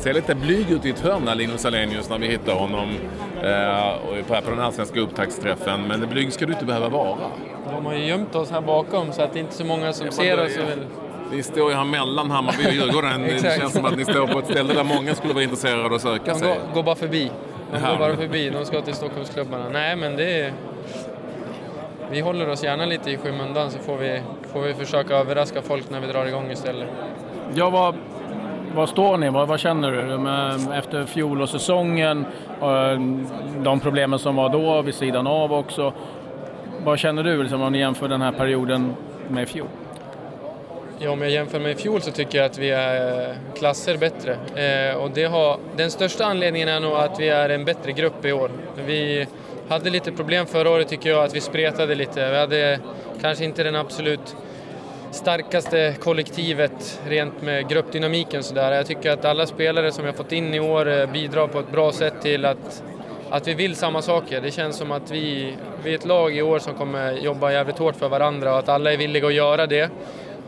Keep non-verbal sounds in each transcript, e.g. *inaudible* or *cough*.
ser lite blyg ut i ett hörn, Linus Alenius, när vi hittar honom eh, på, på den allsvenska upptaktsträffen. Men blyg ska du inte behöva vara. De har ju gömt oss här bakom så att det är inte så många som ser oss. Ni står ju här mellan Hammarby och Djurgården. *laughs* det känns som att ni står på ett ställe där många skulle vara intresserade av att söka sig. De går, går bara förbi. De går bara förbi. De ska till Stockholmsklubbarna. Nej, men det är... Vi håller oss gärna lite i skymundan så får vi, får vi försöka överraska folk när vi drar igång istället. Ja, vad, vad står ni? Vad, vad känner du efter fjolårssäsongen? Eh, de problemen som var då vid sidan av också. Vad känner du liksom, om ni jämför den här perioden med i fjol? Ja, om jag jämför med i fjol så tycker jag att vi är eh, klasser bättre. Eh, och det har, den största anledningen är nog att vi är en bättre grupp i år. Vi hade lite problem förra året tycker jag, att vi spretade lite. Vi hade kanske inte den absolut starkaste kollektivet rent med gruppdynamiken sådär. Jag tycker att alla spelare som vi har fått in i år eh, bidrar på ett bra sätt till att, att vi vill samma saker. Det känns som att vi, vi är ett lag i år som kommer jobba jävligt hårt för varandra och att alla är villiga att göra det.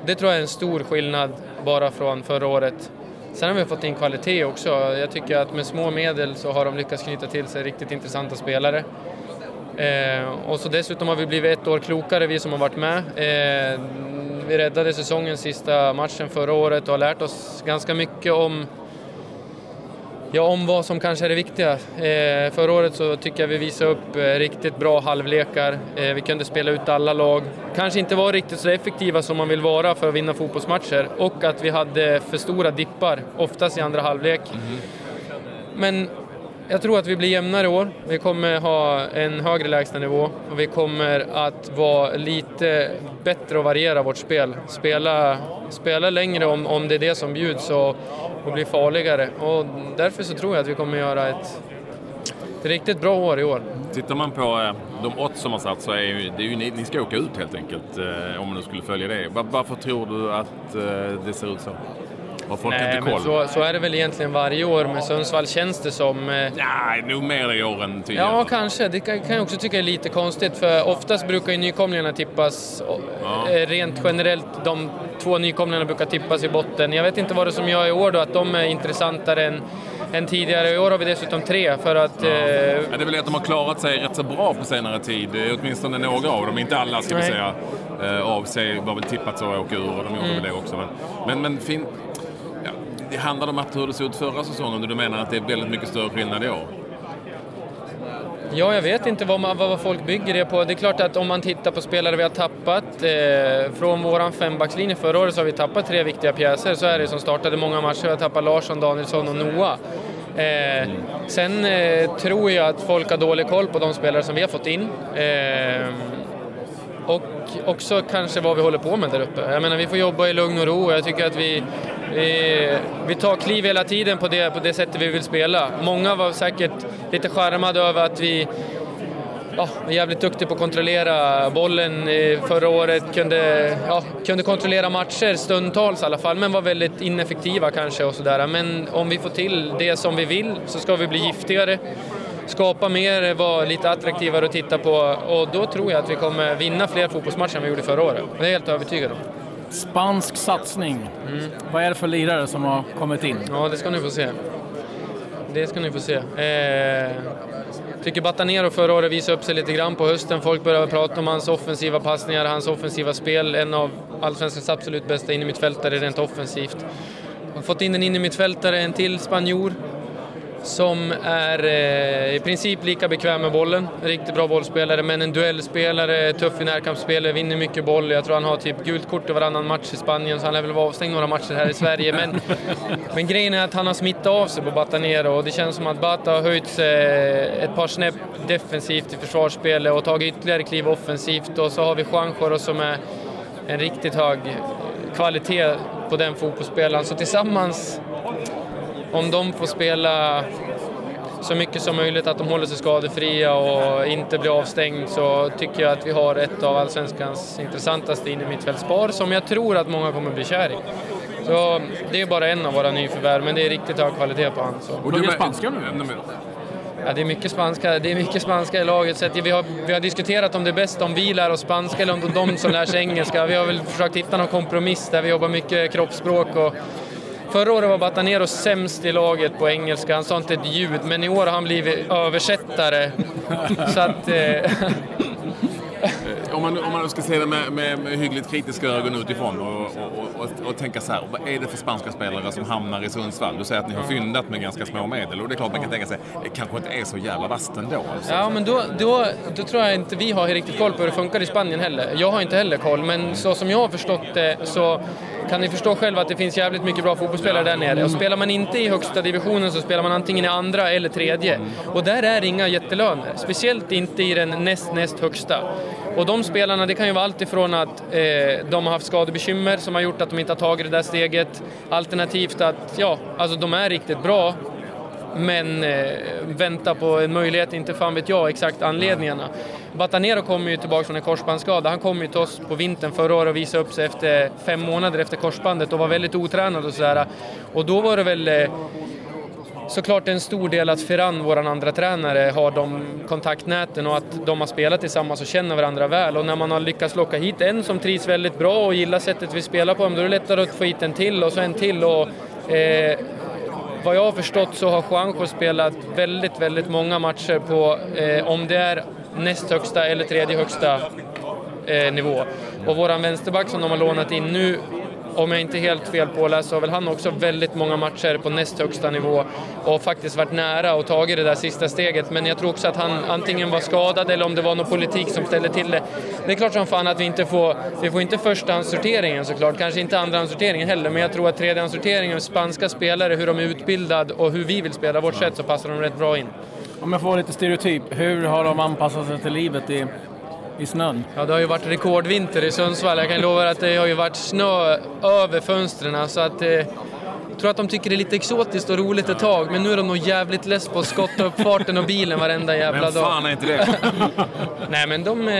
Det tror jag är en stor skillnad bara från förra året. Sen har vi fått in kvalitet också. Jag tycker att med små medel så har de lyckats knyta till sig riktigt intressanta spelare. Eh, och så dessutom har vi blivit ett år klokare, vi som har varit med. Eh, vi räddade säsongens sista matchen förra året och har lärt oss ganska mycket om Ja, om vad som kanske är det viktiga. Eh, förra året så tycker jag vi visade upp eh, riktigt bra halvlekar. Eh, vi kunde spela ut alla lag. Kanske inte var riktigt så effektiva som man vill vara för att vinna fotbollsmatcher och att vi hade för stora dippar, oftast i andra halvlek. Mm. Men jag tror att vi blir jämnare i år. Vi kommer ha en högre lägstanivå och vi kommer att vara lite bättre och variera vårt spel. Spela, spela längre om, om det är det som bjuds och, och bli farligare. Och därför så tror jag att vi kommer göra ett, ett riktigt bra år i år. Tittar man på eh, de odds som har satt så är ju, det är ju ni, ni ska åka ut helt enkelt eh, om man nu skulle följa det. Varför tror du att eh, det ser ut så? Har folk Nej, inte koll? Så, så, är det väl egentligen varje år. Med Sundsvall känns det som... Eh... Nej, nog mer i år än tidigare. Ja, kanske. Det kan, kan jag också tycka är lite konstigt. För oftast brukar ju nykomlingarna tippas ja. eh, rent generellt. De två nykomlingarna brukar tippas i botten. Jag vet inte vad det är som gör i år då, att de är intressantare än än tidigare. I år har vi dessutom tre för att... Ja. Eh... Ja, det är väl att de har klarat sig rätt så bra på senare tid. Åtminstone några av dem, inte alla ska vi säga. Eh, av sig var väl tippat så att åka ur och de gjorde mm. väl det också. Men, men, men fin det handlar om att hur det såg ut förra säsongen och du menar att det är väldigt mycket större skillnad i år? Ja, jag vet inte vad, man, vad folk bygger det på. Det är klart att om man tittar på spelare vi har tappat, eh, från våran fembackslinje förra året så har vi tappat tre viktiga pjäser, så är det som startade många matcher. Vi har tappat Larsson, Danielsson och Noah. Eh. Sen eh, tror jag att folk har dålig koll på de spelare som vi har fått in. Eh, och också kanske vad vi håller på med där uppe. Jag menar, vi får jobba i lugn och ro. Jag tycker att vi, vi, vi tar kliv hela tiden på det, på det sättet vi vill spela. Många var säkert lite charmade över att vi ja, var jävligt duktiga på att kontrollera bollen förra året. Kunde, ja, kunde kontrollera matcher stundtals i alla fall, men var väldigt ineffektiva kanske och sådär. Men om vi får till det som vi vill så ska vi bli giftigare skapa mer, vara lite attraktivare att titta på och då tror jag att vi kommer vinna fler fotbollsmatcher än vi gjorde förra året. Det är jag helt övertygad om. Spansk satsning. Mm. Vad är det för lirare som har kommit in? Ja, det ska ni få se. Det ska ni få se. Eh, tycker Batanero förra året visade upp sig lite grann på hösten. Folk började prata om hans offensiva passningar, hans offensiva spel. En av allsvenskans absolut bästa innermittfältare rent offensivt. Har fått in en innermittfältare, en till spanjor som är eh, i princip lika bekväm med bollen. Riktigt bra bollspelare, men en duellspelare, tuff i närkampsspel, vinner mycket boll. Jag tror han har typ gult kort i varannan match i Spanien, så han lär väl vara avstängd några matcher här i Sverige. Men, *laughs* men grejen är att han har smittat av sig på Batanero och det känns som att Bata har höjt sig ett par snäpp defensivt i försvarsspelet och tagit ytterligare kliv offensivt. Och så har vi Juanjoro som är en riktigt hög kvalitet på den fotbollsspelaren. Så tillsammans om de får spela så mycket som möjligt, att de håller sig skadefria och inte blir avstängd så tycker jag att vi har ett av allsvenskans intressantaste innermittfältspar som jag tror att många kommer bli kär i. Så det är bara en av våra nyförvärv, men det är riktigt hög kvalitet på honom. Och du är spanska nu? Ja, det är mycket spanska, det är mycket spanska i laget. Så vi, har, vi har diskuterat om det är bäst om vi lär oss spanska eller om de som lär sig engelska. Vi har väl försökt hitta någon kompromiss där vi jobbar mycket kroppsspråk och Förra året var Batanero sämst i laget på engelska, han sa inte ett ljud, men i år har han blivit översättare. Så att... Eh, om, man, om man ska se det med, med, med hyggligt kritiska ögon utifrån och, och, och, och, tänka så här, vad är det för spanska spelare som hamnar i Sundsvall? Du säger att ni har fyndat med ganska små medel och det är klart man kan tänka sig, det kanske inte är så jävla vasst ändå. Alltså. Ja, men då, då, då tror jag inte vi har riktigt koll på hur det funkar i Spanien heller. Jag har inte heller koll, men så som jag har förstått det så kan ni förstå själva att det finns jävligt mycket bra fotbollsspelare där nere. Och spelar man inte i högsta divisionen så spelar man antingen i andra eller tredje. Och där är inga jättelöner. Speciellt inte i den näst, näst högsta. Och de spelarna, det kan ju vara allt ifrån att eh, de har haft skadebekymmer som har gjort att de inte har tagit det där steget. Alternativt att, ja, alltså de är riktigt bra men eh, vänta på en möjlighet, inte fan vet jag exakt anledningarna. Batanero kommer ju tillbaka från en korsbandsskada. Han kom ju till oss på vintern förra året och visade upp sig efter fem månader efter korsbandet och var väldigt otränad och sådär. Och då var det väl eh, såklart en stor del att Ferran, vår andra tränare, har de kontaktnäten och att de har spelat tillsammans och känner varandra väl. Och när man har lyckats locka hit en som trivs väldigt bra och gillar sättet vi spelar på, då är det lättare att få hit en till och så en till. Och, eh, vad jag har förstått så har Juanjo spelat väldigt, väldigt många matcher på, eh, om det är näst högsta eller tredje högsta eh, nivå. Och våran vänsterback som de har lånat in nu om jag inte är helt fel påläst så har väl han också väldigt många matcher på näst högsta nivå och faktiskt varit nära och tagit det där sista steget. Men jag tror också att han antingen var skadad eller om det var någon politik som ställde till det. Det är klart som fan att vi inte får, vi får inte förstahandssorteringen såklart, kanske inte andrahandssorteringen heller, men jag tror att tredjehandssorteringen, spanska spelare, hur de är utbildade och hur vi vill spela vårt sätt så passar de rätt bra in. Om jag får vara lite stereotyp, hur har de anpassat sig till livet i i snön? Ja, det har ju varit rekordvinter i Sundsvall. Jag kan lova att det har ju varit snö över fönstren. Så att, eh, jag tror att de tycker det är lite exotiskt och roligt ett tag, men nu är de nog jävligt less på att skotta upp farten och bilen varenda jävla dag. Vem fan är inte det? *laughs* Nej, men de, eh,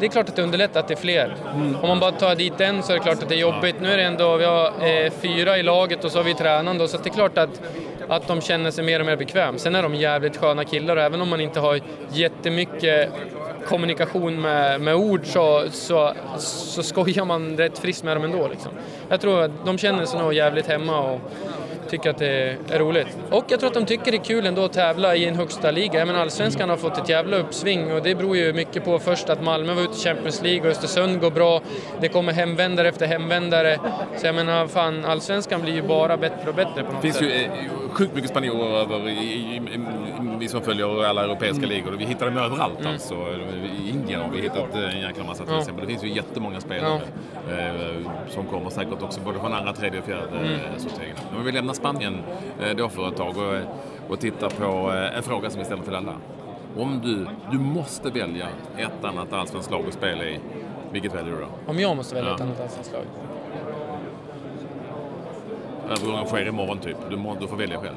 det är klart att det underlättar att det är fler. Mm. Om man bara tar dit en så är det klart att det är jobbigt. Nu är det ändå, vi har eh, fyra i laget och så har vi tränaren så det är klart att att de känner sig mer och mer bekväm. Sen är de jävligt sköna killar och även om man inte har jättemycket kommunikation med, med ord så, så, så skojar man rätt friskt med dem ändå. Liksom. Jag tror att de känner sig nog jävligt hemma och tycker att det är roligt. Och jag tror att de tycker det är kul ändå att tävla i en högsta liga. Jag menar, allsvenskan har fått ett jävla uppsving och det beror ju mycket på först att Malmö var ute i Champions League och Östersund går bra. Det kommer hemvändare efter hemvändare. Så jag menar, fan, allsvenskan blir ju bara bättre och bättre på något sätt. Det finns ju sjukt mycket spanjorer över i, i, i, vi som följer alla europeiska ligor. Vi hittar dem överallt mm. alltså. I Indien har vi hittat en jäkla massa till exempel. Det finns ju jättemånga spelare eh, som kommer säkert också både från andra, tredje och fjärde mm. sorteringen. Men vi lämnar Spanien eh, då för ett tag och, och tittar på eh, en fråga som vi ställer till alla. Om du, du måste välja ett annat allsvenskt lag att spela i, vilket väljer du då? Om jag måste välja ja. ett annat allsvenskt lag? Övergången sker imorgon typ. Du, må, du får välja själv.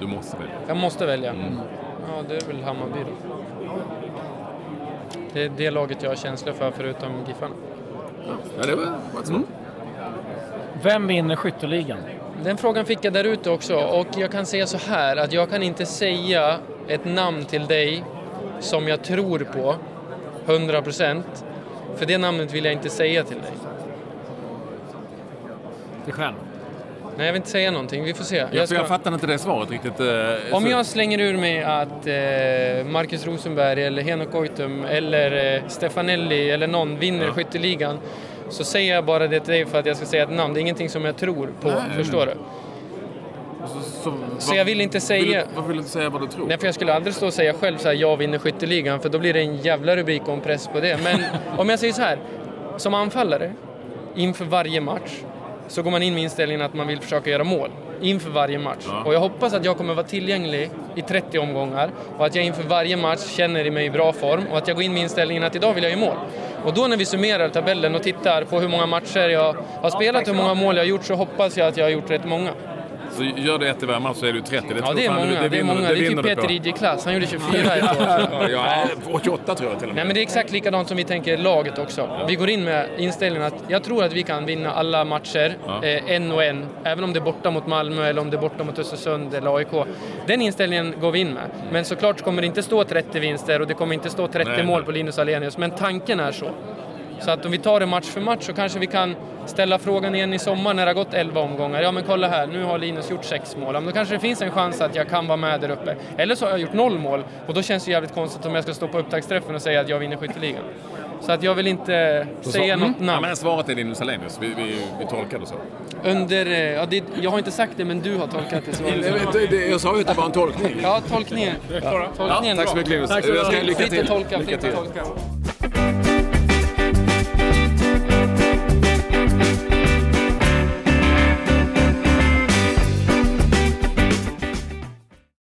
Du måste välja. Jag måste välja? Mm. Ja, det är väl Hammarby då. Det är det laget jag har känslor för förutom Giffarna. Ja, det var ett mm. Vem vinner skytteligan? Den frågan fick jag där ute också och jag kan säga så här att jag kan inte säga ett namn till dig som jag tror på 100 procent. För det namnet vill jag inte säga till dig. Dig själv? Nej, jag vill inte säga någonting. Vi får se. Jag, ska... jag fattar inte det svaret riktigt. Eh, Om så... jag slänger ur mig att eh, Marcus Rosenberg eller Henok Goitom eller eh, Stefanelli eller någon vinner ja. skytteligan så säger jag bara det till dig för att jag ska säga ett namn. Det är ingenting som jag tror på, Nej. förstår du? Så, så, så vad, jag vill inte säga... Vill, varför vill du inte säga vad du tror? Nej, för jag skulle aldrig stå och säga själv så här, jag vinner skytteligan, för då blir det en jävla rubrik och en press på det. Men *laughs* om jag säger så här, som anfallare, inför varje match, så går man in med inställningen att man vill försöka göra mål inför varje match. Ja. Och jag hoppas att jag kommer vara tillgänglig i 30 omgångar och att jag inför varje match känner mig i bra form och att jag går in med inställningen att idag vill jag göra mål. Och då när vi summerar tabellen och tittar på hur många matcher jag har spelat, hur många mål jag har gjort, så hoppas jag att jag har gjort rätt många. Så gör du ett i varje match så är du 30. Det ja, det är många. Det, det, det är många. Det, är typ Peter Idje-klass. Han gjorde *laughs* 24 ett år. ja, 28 tror jag till och med. Nej, men det är exakt likadant som vi tänker laget också. Ja. Vi går in med inställningen att jag tror att vi kan vinna alla matcher, ja. eh, en och en. Även om det är borta mot Malmö eller om det är borta mot Östersund eller AIK. Den inställningen går vi in med. Men såklart kommer det inte stå 30 vinster och det kommer inte stå 30 Nej. mål på Linus Alenius. Men tanken är så. Så att om vi tar det match för match så kanske vi kan ställa frågan igen i sommar när det har gått 11 omgångar. Ja men kolla här, nu har Linus gjort sex mål. Ja, men då kanske det finns en chans att jag kan vara med där uppe. Eller så har jag gjort noll mål och då känns det jävligt konstigt om jag ska stå på upptaktsträffen och säga att jag vinner skytteligan. Så att jag vill inte säga något Ja, namn. men svaret är Linus Alenius. Vi, vi, vi tolkar det så. Under, eh, ja, det, jag har inte sagt det men du har tolkat det så. *laughs* Jag sa ju att det var en tolkning. Ja, tolkningen. Tolkningen. Tack så mycket Linus. Tack så Jag ska mycket. lycka Fritt att till. tolka, Lycka fritt till. att tolka.